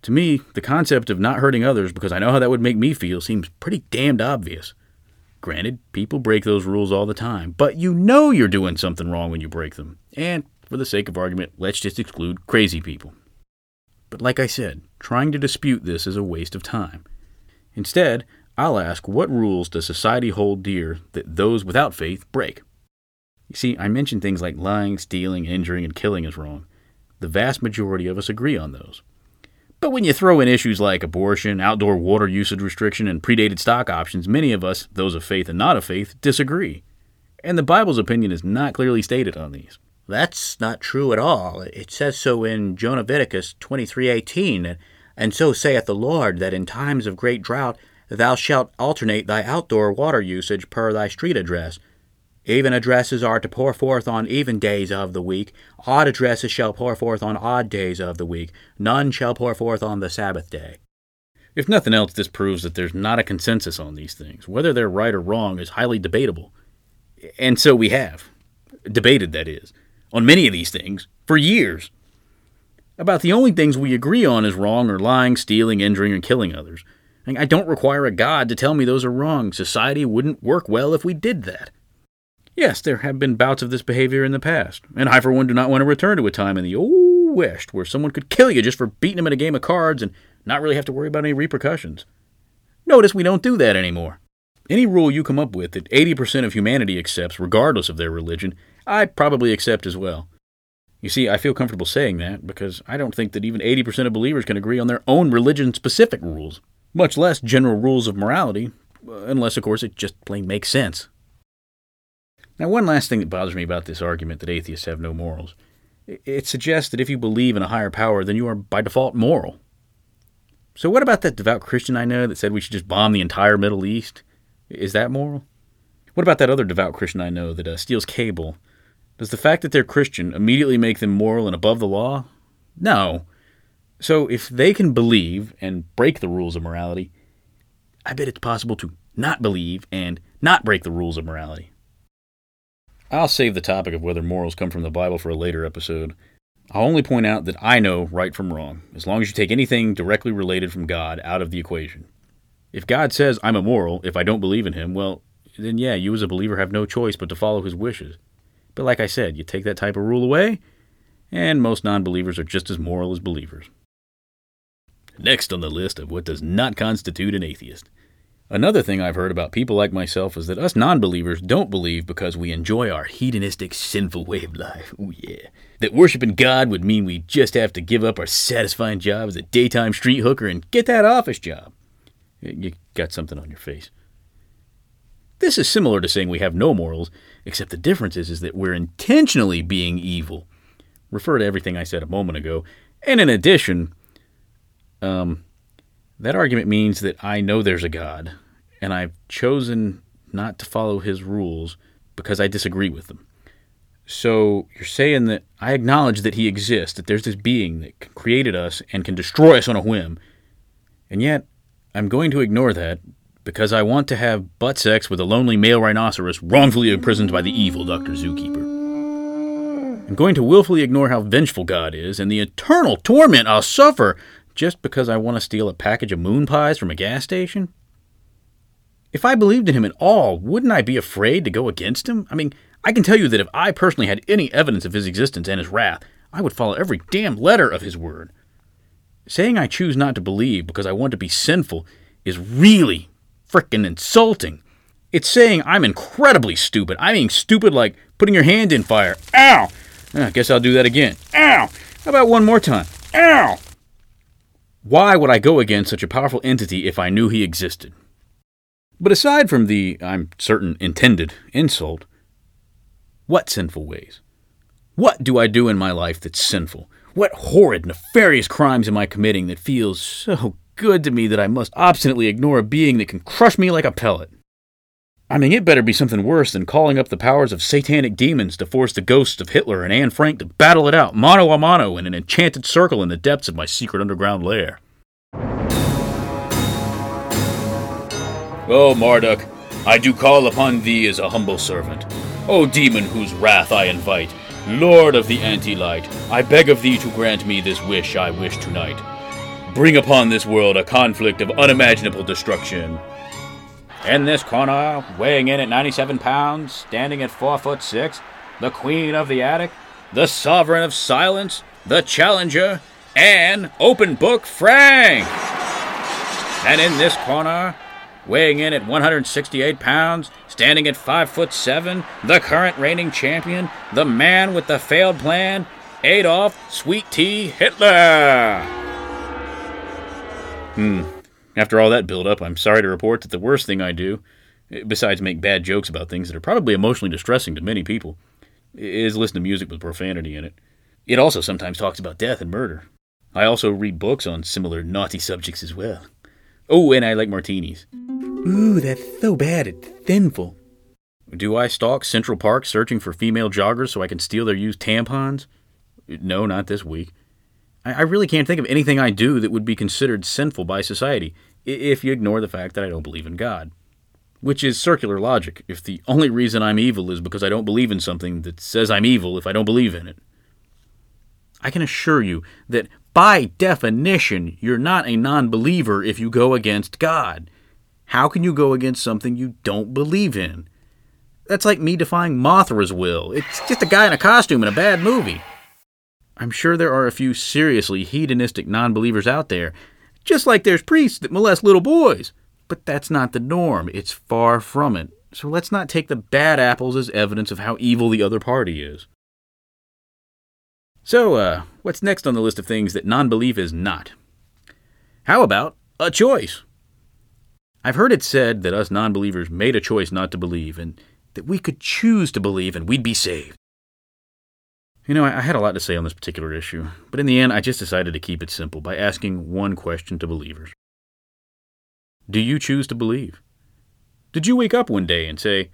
To me, the concept of not hurting others because I know how that would make me feel seems pretty damned obvious. Granted, people break those rules all the time, but you know you're doing something wrong when you break them. And for the sake of argument, let's just exclude crazy people. But like I said, trying to dispute this is a waste of time. Instead, I'll ask what rules does society hold dear that those without faith break? You see, I mentioned things like lying, stealing, injuring, and killing is wrong. The vast majority of us agree on those. But when you throw in issues like abortion, outdoor water usage restriction, and predated stock options, many of us, those of faith and not of faith, disagree. And the Bible's opinion is not clearly stated on these. That's not true at all. It says so in Jonah 23:18, and so saith the Lord that in times of great drought thou shalt alternate thy outdoor water usage per thy street address. Even addresses are to pour forth on even days of the week. Odd addresses shall pour forth on odd days of the week. None shall pour forth on the Sabbath day. If nothing else, this proves that there's not a consensus on these things. Whether they're right or wrong is highly debatable. And so we have. Debated, that is on many of these things for years. About the only things we agree on is wrong or lying, stealing, injuring, and killing others. I don't require a God to tell me those are wrong. Society wouldn't work well if we did that. Yes, there have been bouts of this behavior in the past, and I, for one, do not want to return to a time in the old West where someone could kill you just for beating them in a game of cards and not really have to worry about any repercussions. Notice we don't do that anymore. Any rule you come up with that 80% of humanity accepts, regardless of their religion, I probably accept as well. You see, I feel comfortable saying that because I don't think that even 80% of believers can agree on their own religion specific rules, much less general rules of morality, unless, of course, it just plain makes sense. Now, one last thing that bothers me about this argument that atheists have no morals it suggests that if you believe in a higher power, then you are by default moral. So, what about that devout Christian I know that said we should just bomb the entire Middle East? Is that moral? What about that other devout Christian I know that uh, steals cable does the fact that they're Christian immediately make them moral and above the law? No. So if they can believe and break the rules of morality, I bet it's possible to not believe and not break the rules of morality. I'll save the topic of whether morals come from the Bible for a later episode. I'll only point out that I know right from wrong, as long as you take anything directly related from God out of the equation. If God says I'm immoral if I don't believe in Him, well, then yeah, you as a believer have no choice but to follow His wishes. But like I said, you take that type of rule away, and most non believers are just as moral as believers. Next on the list of what does not constitute an atheist. Another thing I've heard about people like myself is that us non believers don't believe because we enjoy our hedonistic, sinful way of life. Oh, yeah. That worshiping God would mean we just have to give up our satisfying job as a daytime street hooker and get that office job. You got something on your face. This is similar to saying we have no morals, except the difference is, is that we're intentionally being evil. Refer to everything I said a moment ago. And in addition, um, that argument means that I know there's a God, and I've chosen not to follow his rules because I disagree with them. So you're saying that I acknowledge that he exists, that there's this being that created us and can destroy us on a whim, and yet I'm going to ignore that because I want to have butt sex with a lonely male rhinoceros wrongfully imprisoned by the evil Dr. Zookeeper. I'm going to willfully ignore how vengeful God is and the eternal torment I'll suffer just because I want to steal a package of moon pies from a gas station? If I believed in him at all, wouldn't I be afraid to go against him? I mean, I can tell you that if I personally had any evidence of his existence and his wrath, I would follow every damn letter of his word. Saying I choose not to believe because I want to be sinful is really frickin' insulting. It's saying I'm incredibly stupid. I mean, stupid like putting your hand in fire. Ow! I guess I'll do that again. Ow! How about one more time? Ow! Why would I go against such a powerful entity if I knew he existed? But aside from the, I'm certain, intended insult, what sinful ways? What do I do in my life that's sinful? What horrid, nefarious crimes am I committing that feels so good to me that I must obstinately ignore a being that can crush me like a pellet. I mean, it better be something worse than calling up the powers of satanic demons to force the ghosts of Hitler and Anne Frank to battle it out mano a mano in an enchanted circle in the depths of my secret underground lair. Oh, Marduk, I do call upon thee as a humble servant. O demon whose wrath I invite, Lord of the anti-light, I beg of thee to grant me this wish I wish tonight. Bring upon this world a conflict of unimaginable destruction, in this corner, weighing in at 97 pounds, standing at 4 foot 6, the queen of the attic, the sovereign of silence, the challenger, Anne open book Frank. And in this corner, weighing in at 168 pounds, standing at 5 foot 7, the current reigning champion, the man with the failed plan, Adolf Sweet Tea Hitler. Hmm. After all that build up, I'm sorry to report that the worst thing I do, besides make bad jokes about things that are probably emotionally distressing to many people, is listen to music with profanity in it. It also sometimes talks about death and murder. I also read books on similar naughty subjects as well. Oh, and I like martinis. Ooh, that's so bad it's sinful. Do I stalk Central Park searching for female joggers so I can steal their used tampons? No, not this week. I really can't think of anything I do that would be considered sinful by society, if you ignore the fact that I don't believe in God. Which is circular logic, if the only reason I'm evil is because I don't believe in something that says I'm evil if I don't believe in it. I can assure you that by definition, you're not a non believer if you go against God. How can you go against something you don't believe in? That's like me defying Mothra's will. It's just a guy in a costume in a bad movie. I'm sure there are a few seriously hedonistic non believers out there, just like there's priests that molest little boys. But that's not the norm. It's far from it. So let's not take the bad apples as evidence of how evil the other party is. So, uh, what's next on the list of things that non belief is not? How about a choice? I've heard it said that us non believers made a choice not to believe, and that we could choose to believe and we'd be saved. You know, I had a lot to say on this particular issue, but in the end, I just decided to keep it simple by asking one question to believers Do you choose to believe? Did you wake up one day and say,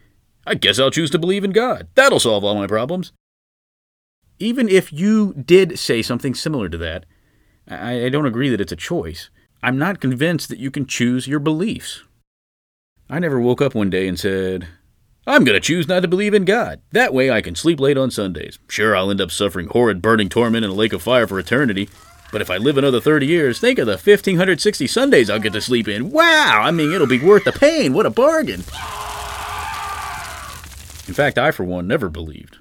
I guess I'll choose to believe in God? That'll solve all my problems. Even if you did say something similar to that, I, don't agree that it's a choice. I'm not convinced that you can choose your beliefs. I never woke up one day and said, I'm going to choose not to believe in God. That way I can sleep late on Sundays. Sure, I'll end up suffering horrid burning torment in a lake of fire for eternity. But if I live another 30 years, think of the 1560 Sundays I'll get to sleep in. Wow! I mean, it'll be worth the pain. What a bargain! In fact, I, for one, never believed.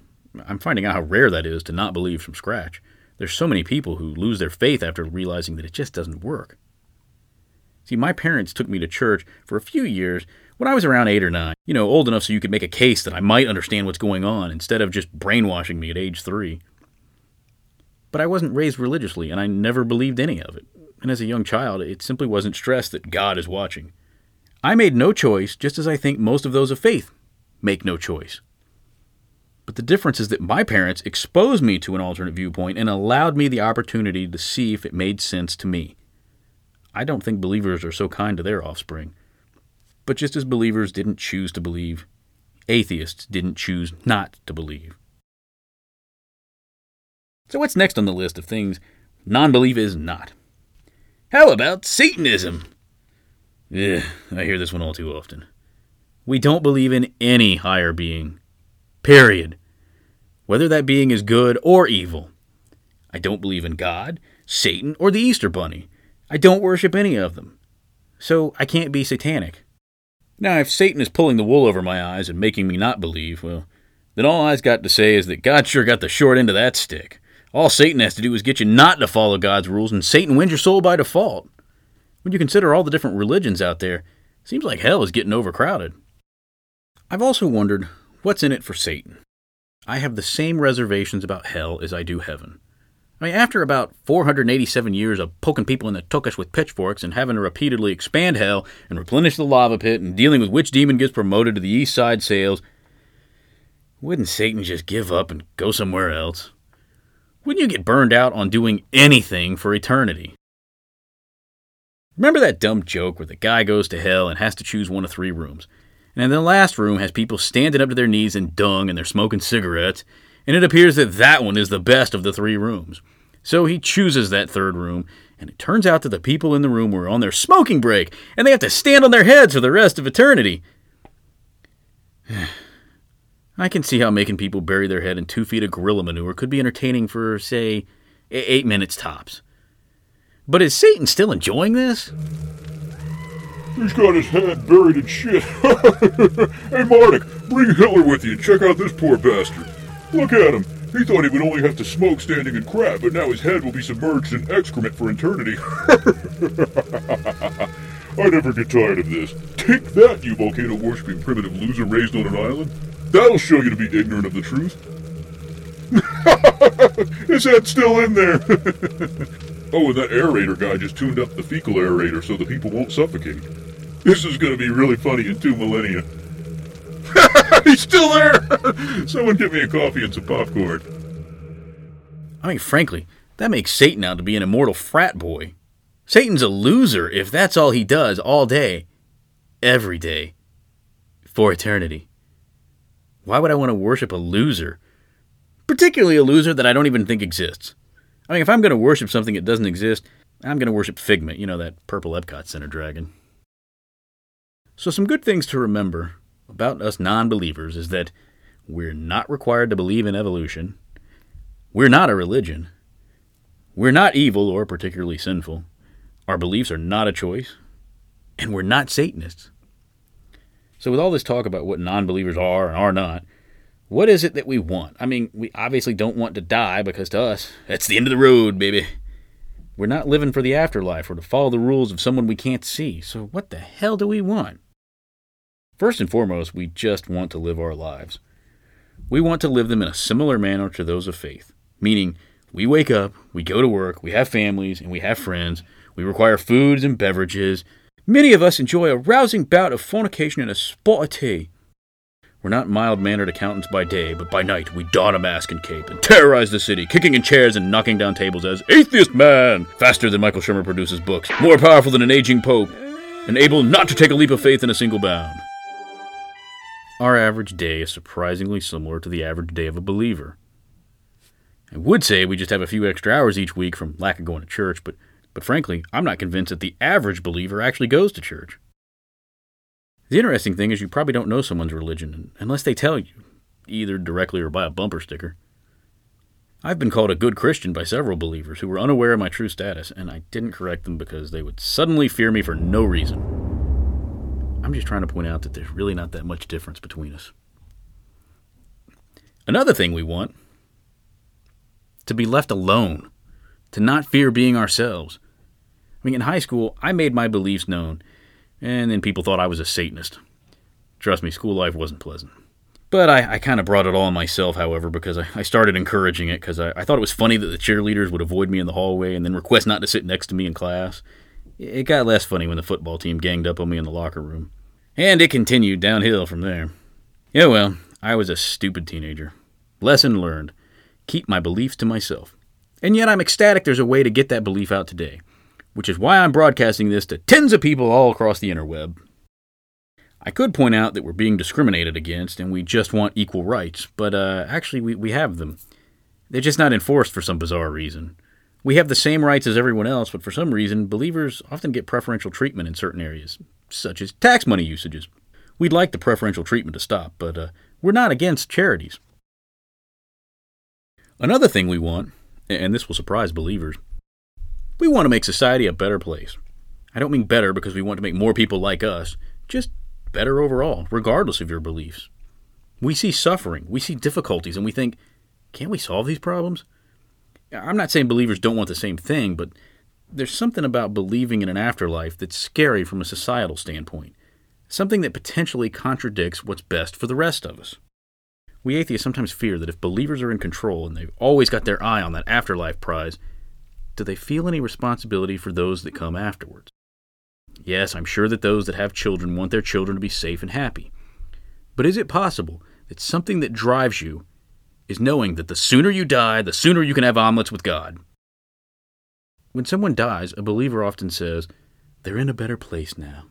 I'm finding out how rare that is to not believe from scratch. There's so many people who lose their faith after realizing that it just doesn't work. See, my parents took me to church for a few years when I was around eight or nine, you know, old enough so you could make a case that I might understand what's going on instead of just brainwashing me at age three. But I wasn't raised religiously, and I never believed any of it. And as a young child, it simply wasn't stressed that God is watching. I made no choice, just as I think most of those of faith make no choice. But the difference is that my parents exposed me to an alternate viewpoint and allowed me the opportunity to see if it made sense to me. I don't think believers are so kind to their offspring. But just as believers didn't choose to believe, atheists didn't choose not to believe. So, what's next on the list of things non belief is not? How about Satanism? Ugh, I hear this one all too often. We don't believe in any higher being. Period. Whether that being is good or evil. I don't believe in God, Satan, or the Easter Bunny. I don't worship any of them. So I can't be satanic. Now, if Satan is pulling the wool over my eyes and making me not believe, well, then all I've got to say is that God sure got the short end of that stick. All Satan has to do is get you not to follow God's rules, and Satan wins your soul by default. When you consider all the different religions out there, seems like hell is getting overcrowded. I've also wondered what's in it for Satan. I have the same reservations about hell as I do heaven. I mean, after about 487 years of poking people in the tuchus with pitchforks and having to repeatedly expand hell and replenish the lava pit and dealing with which demon gets promoted to the east side sales, wouldn't Satan just give up and go somewhere else? Wouldn't you get burned out on doing anything for eternity? Remember that dumb joke where the guy goes to hell and has to choose one of three rooms? And then the last room has people standing up to their knees in dung and they're smoking cigarettes, and it appears that that one is the best of the three rooms. So he chooses that third room, and it turns out that the people in the room were on their smoking break, and they have to stand on their heads for the rest of eternity. I can see how making people bury their head in two feet of gorilla manure could be entertaining for, say, eight minutes tops. But is Satan still enjoying this? He's got his head buried in shit. hey, Marduk, bring Hitler with you and check out this poor bastard. Look at him. He thought he would only have to smoke standing in crap, but now his head will be submerged in excrement for eternity. I never get tired of this. Take that, you volcano worshipping primitive loser raised on an island. That'll show you to be ignorant of the truth. his head's still in there. Oh, and that aerator guy just tuned up the fecal aerator so the people won't suffocate. This is going to be really funny in two millennia. He's still there! Someone get me a coffee and some popcorn. I mean, frankly, that makes Satan out to be an immortal frat boy. Satan's a loser if that's all he does all day, every day, for eternity. Why would I want to worship a loser? Particularly a loser that I don't even think exists. I mean, if I'm going to worship something that doesn't exist, I'm going to worship Figment, you know, that purple Epcot Center dragon. So, some good things to remember about us non believers is that we're not required to believe in evolution. We're not a religion. We're not evil or particularly sinful. Our beliefs are not a choice. And we're not Satanists. So, with all this talk about what non believers are and are not, what is it that we want? I mean, we obviously don't want to die because to us, that's the end of the road, baby. We're not living for the afterlife or to follow the rules of someone we can't see. So, what the hell do we want? First and foremost, we just want to live our lives. We want to live them in a similar manner to those of faith, meaning we wake up, we go to work, we have families, and we have friends, we require foods and beverages. Many of us enjoy a rousing bout of fornication and a spot of tea. We're not mild mannered accountants by day, but by night we don a mask and cape and terrorize the city, kicking in chairs and knocking down tables as Atheist Man! Faster than Michael Shermer produces books, more powerful than an aging pope, and able not to take a leap of faith in a single bound. Our average day is surprisingly similar to the average day of a believer. I would say we just have a few extra hours each week from lack of going to church, but, but frankly, I'm not convinced that the average believer actually goes to church. The interesting thing is, you probably don't know someone's religion unless they tell you, either directly or by a bumper sticker. I've been called a good Christian by several believers who were unaware of my true status, and I didn't correct them because they would suddenly fear me for no reason. I'm just trying to point out that there's really not that much difference between us. Another thing we want to be left alone, to not fear being ourselves. I mean, in high school, I made my beliefs known, and then people thought I was a Satanist. Trust me, school life wasn't pleasant. But I, I kind of brought it all on myself, however, because I, I started encouraging it because I, I thought it was funny that the cheerleaders would avoid me in the hallway and then request not to sit next to me in class. It got less funny when the football team ganged up on me in the locker room. And it continued downhill from there. Yeah, well, I was a stupid teenager. Lesson learned keep my beliefs to myself. And yet I'm ecstatic there's a way to get that belief out today, which is why I'm broadcasting this to tens of people all across the interweb. I could point out that we're being discriminated against and we just want equal rights, but uh, actually we, we have them. They're just not enforced for some bizarre reason. We have the same rights as everyone else, but for some reason, believers often get preferential treatment in certain areas, such as tax money usages. We'd like the preferential treatment to stop, but uh, we're not against charities. Another thing we want, and this will surprise believers, we want to make society a better place. I don't mean better because we want to make more people like us, just better overall, regardless of your beliefs. We see suffering, we see difficulties, and we think, can't we solve these problems? I'm not saying believers don't want the same thing, but there's something about believing in an afterlife that's scary from a societal standpoint, something that potentially contradicts what's best for the rest of us. We atheists sometimes fear that if believers are in control and they've always got their eye on that afterlife prize, do they feel any responsibility for those that come afterwards? Yes, I'm sure that those that have children want their children to be safe and happy. But is it possible that something that drives you is knowing that the sooner you die, the sooner you can have omelets with God? When someone dies, a believer often says, They're in a better place now.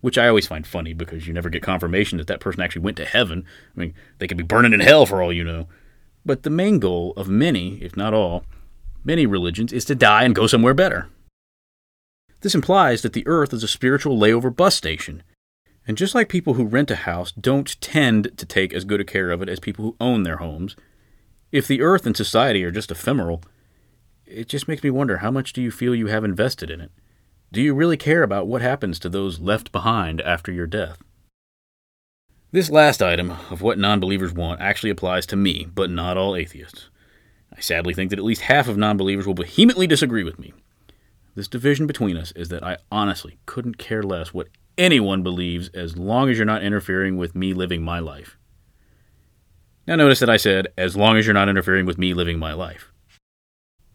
which I always find funny because you never get confirmation that that person actually went to heaven. I mean, they could be burning in hell for all you know. But the main goal of many, if not all, many religions is to die and go somewhere better. This implies that the earth is a spiritual layover bus station. And just like people who rent a house don't tend to take as good a care of it as people who own their homes, if the earth and society are just ephemeral, it just makes me wonder how much do you feel you have invested in it? Do you really care about what happens to those left behind after your death? This last item of what non believers want actually applies to me, but not all atheists. I sadly think that at least half of non believers will vehemently disagree with me. This division between us is that I honestly couldn't care less what anyone believes as long as you're not interfering with me living my life. Now, notice that I said, as long as you're not interfering with me living my life.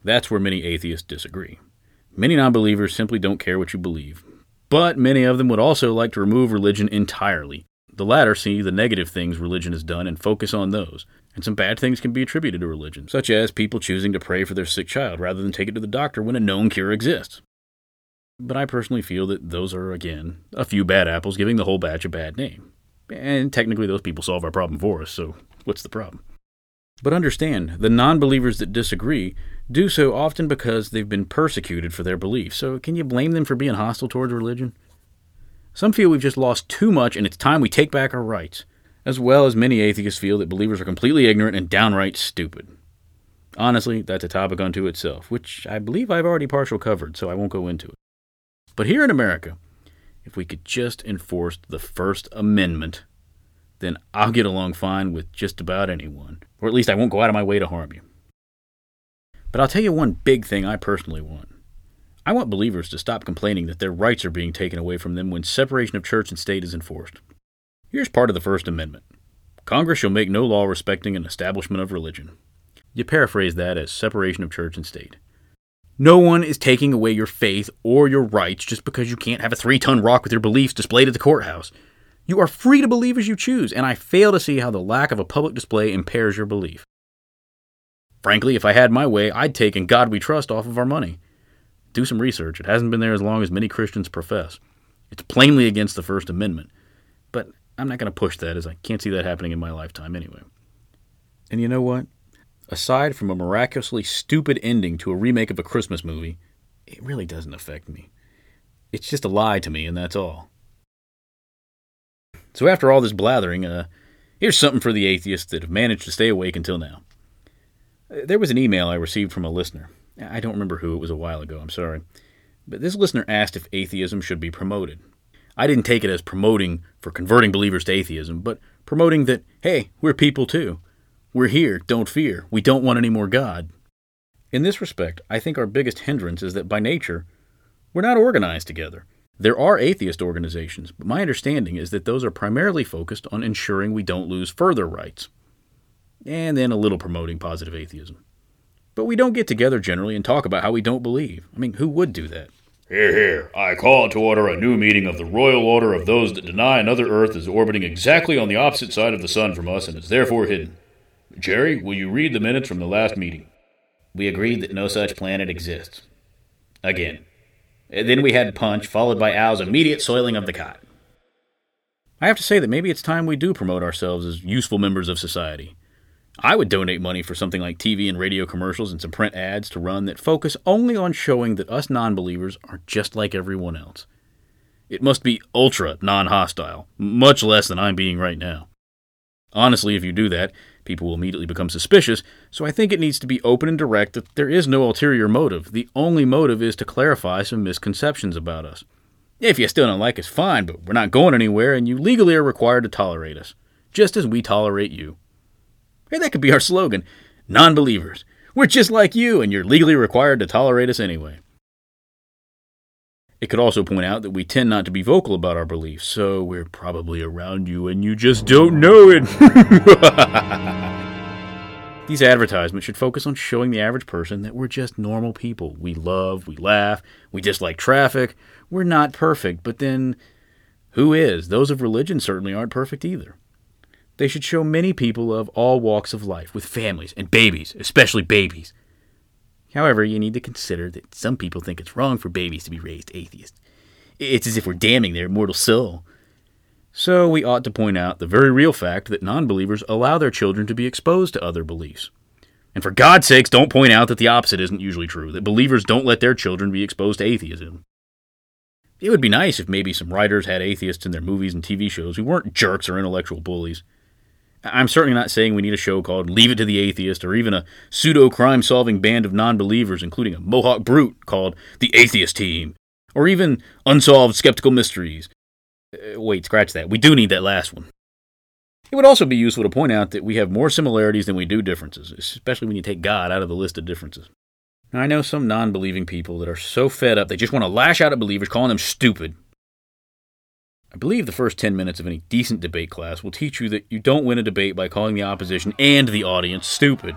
That's where many atheists disagree. Many non believers simply don't care what you believe, but many of them would also like to remove religion entirely. The latter see the negative things religion has done and focus on those. And some bad things can be attributed to religion, such as people choosing to pray for their sick child rather than take it to the doctor when a known cure exists. But I personally feel that those are, again, a few bad apples giving the whole batch a bad name. And technically, those people solve our problem for us, so what's the problem? But understand, the non believers that disagree do so often because they've been persecuted for their beliefs. So can you blame them for being hostile towards religion? Some feel we've just lost too much and it's time we take back our rights, as well as many atheists feel that believers are completely ignorant and downright stupid. Honestly, that's a topic unto itself, which I believe I've already partial covered, so I won't go into it. But here in America, if we could just enforce the First Amendment, then I'll get along fine with just about anyone, or at least I won't go out of my way to harm you. But I'll tell you one big thing I personally want. I want believers to stop complaining that their rights are being taken away from them when separation of church and state is enforced. Here's part of the First Amendment Congress shall make no law respecting an establishment of religion. You paraphrase that as separation of church and state. No one is taking away your faith or your rights just because you can't have a three ton rock with your beliefs displayed at the courthouse. You are free to believe as you choose, and I fail to see how the lack of a public display impairs your belief. Frankly, if I had my way, I'd take In God We Trust off of our money. Do some research. It hasn't been there as long as many Christians profess. It's plainly against the First Amendment. But I'm not going to push that as I can't see that happening in my lifetime anyway. And you know what? Aside from a miraculously stupid ending to a remake of a Christmas movie, it really doesn't affect me. It's just a lie to me, and that's all. So after all this blathering, uh, here's something for the atheists that have managed to stay awake until now. There was an email I received from a listener. I don't remember who, it was a while ago, I'm sorry. But this listener asked if atheism should be promoted. I didn't take it as promoting for converting believers to atheism, but promoting that, hey, we're people too. We're here, don't fear. We don't want any more God. In this respect, I think our biggest hindrance is that by nature, we're not organized together. There are atheist organizations, but my understanding is that those are primarily focused on ensuring we don't lose further rights and then a little promoting positive atheism. But we don't get together generally and talk about how we don't believe. I mean, who would do that? Here, here. I call to order a new meeting of the Royal Order of those that deny another Earth is orbiting exactly on the opposite side of the Sun from us and is therefore hidden. Jerry, will you read the minutes from the last meeting? We agreed that no such planet exists. Again. Then we had punch, followed by Al's immediate soiling of the cot. I have to say that maybe it's time we do promote ourselves as useful members of society. I would donate money for something like TV and radio commercials and some print ads to run that focus only on showing that us non believers are just like everyone else. It must be ultra non hostile, much less than I'm being right now. Honestly, if you do that, people will immediately become suspicious, so I think it needs to be open and direct that there is no ulterior motive. The only motive is to clarify some misconceptions about us. If you still don't like us, fine, but we're not going anywhere, and you legally are required to tolerate us, just as we tolerate you. Hey, that could be our slogan Non believers. We're just like you, and you're legally required to tolerate us anyway. It could also point out that we tend not to be vocal about our beliefs, so we're probably around you and you just don't know it. These advertisements should focus on showing the average person that we're just normal people. We love, we laugh, we dislike traffic. We're not perfect, but then who is? Those of religion certainly aren't perfect either. They should show many people of all walks of life, with families and babies, especially babies. However, you need to consider that some people think it's wrong for babies to be raised atheist. It's as if we're damning their mortal soul. So we ought to point out the very real fact that non believers allow their children to be exposed to other beliefs. And for God's sakes, don't point out that the opposite isn't usually true, that believers don't let their children be exposed to atheism. It would be nice if maybe some writers had atheists in their movies and TV shows who weren't jerks or intellectual bullies. I'm certainly not saying we need a show called Leave It to the Atheist or even a pseudo crime solving band of non believers, including a Mohawk brute called the Atheist Team, or even Unsolved Skeptical Mysteries. Uh, wait, scratch that. We do need that last one. It would also be useful to point out that we have more similarities than we do differences, especially when you take God out of the list of differences. Now, I know some non believing people that are so fed up they just want to lash out at believers, calling them stupid. I believe the first 10 minutes of any decent debate class will teach you that you don't win a debate by calling the opposition and the audience stupid.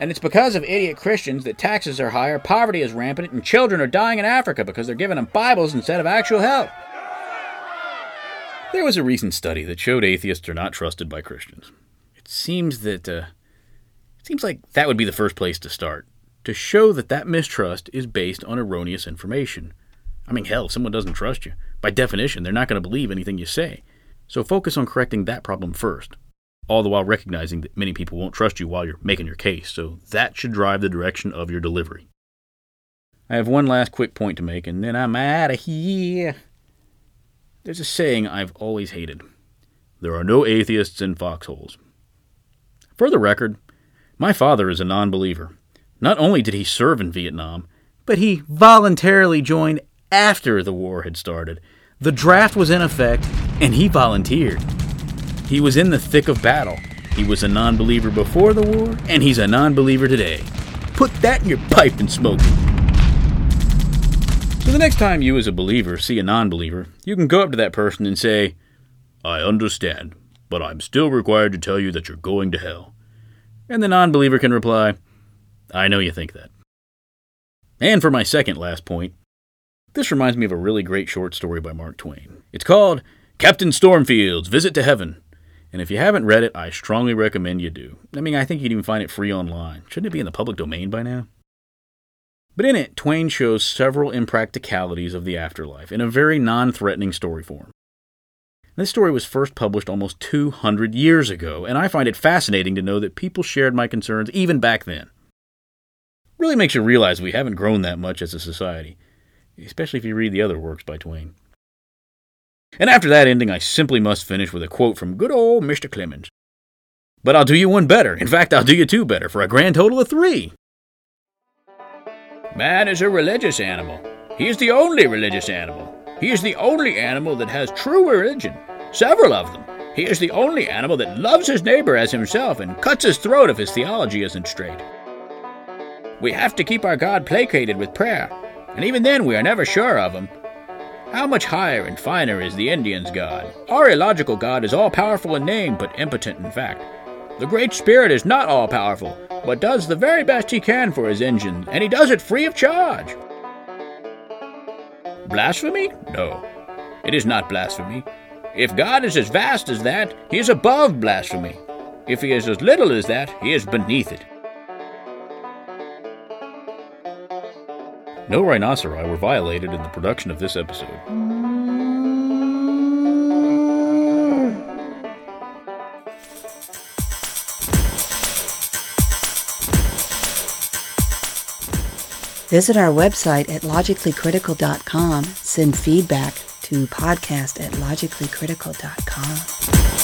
And it's because of idiot Christians that taxes are higher, poverty is rampant, and children are dying in Africa because they're giving them Bibles instead of actual help. There was a recent study that showed atheists are not trusted by Christians. It seems that uh, it seems like that would be the first place to start to show that that mistrust is based on erroneous information. I mean, hell, if someone doesn't trust you, by definition, they're not going to believe anything you say. So focus on correcting that problem first, all the while recognizing that many people won't trust you while you're making your case. So that should drive the direction of your delivery. I have one last quick point to make, and then I'm out of here. There's a saying I've always hated there are no atheists in foxholes. For the record, my father is a non believer. Not only did he serve in Vietnam, but he voluntarily joined after the war had started. The draft was in effect, and he volunteered. He was in the thick of battle. He was a non believer before the war, and he's a non believer today. Put that in your pipe and smoke it. So the next time you, as a believer, see a non believer, you can go up to that person and say, I understand, but I'm still required to tell you that you're going to hell. And the non believer can reply, I know you think that. And for my second last point, this reminds me of a really great short story by Mark Twain. It's called Captain Stormfield's Visit to Heaven. And if you haven't read it, I strongly recommend you do. I mean, I think you'd even find it free online. Shouldn't it be in the public domain by now? But in it, Twain shows several impracticalities of the afterlife in a very non threatening story form. This story was first published almost 200 years ago, and I find it fascinating to know that people shared my concerns even back then. really makes you realize we haven't grown that much as a society, especially if you read the other works by Twain. And after that ending, I simply must finish with a quote from good old Mr. Clemens. But I'll do you one better. In fact, I'll do you two better for a grand total of three. Man is a religious animal. He is the only religious animal. He is the only animal that has true religion, several of them. He is the only animal that loves his neighbor as himself and cuts his throat if his theology isn't straight. We have to keep our God placated with prayer, and even then we are never sure of him. How much higher and finer is the Indian's God? Our illogical God is all powerful in name, but impotent in fact. The Great Spirit is not all powerful, but does the very best he can for his engines, and he does it free of charge. Blasphemy? No. It is not blasphemy. If God is as vast as that, he is above blasphemy. If he is as little as that, he is beneath it. No rhinoceri were violated in the production of this episode. Visit our website at logicallycritical.com. Send feedback to podcast at logicallycritical.com.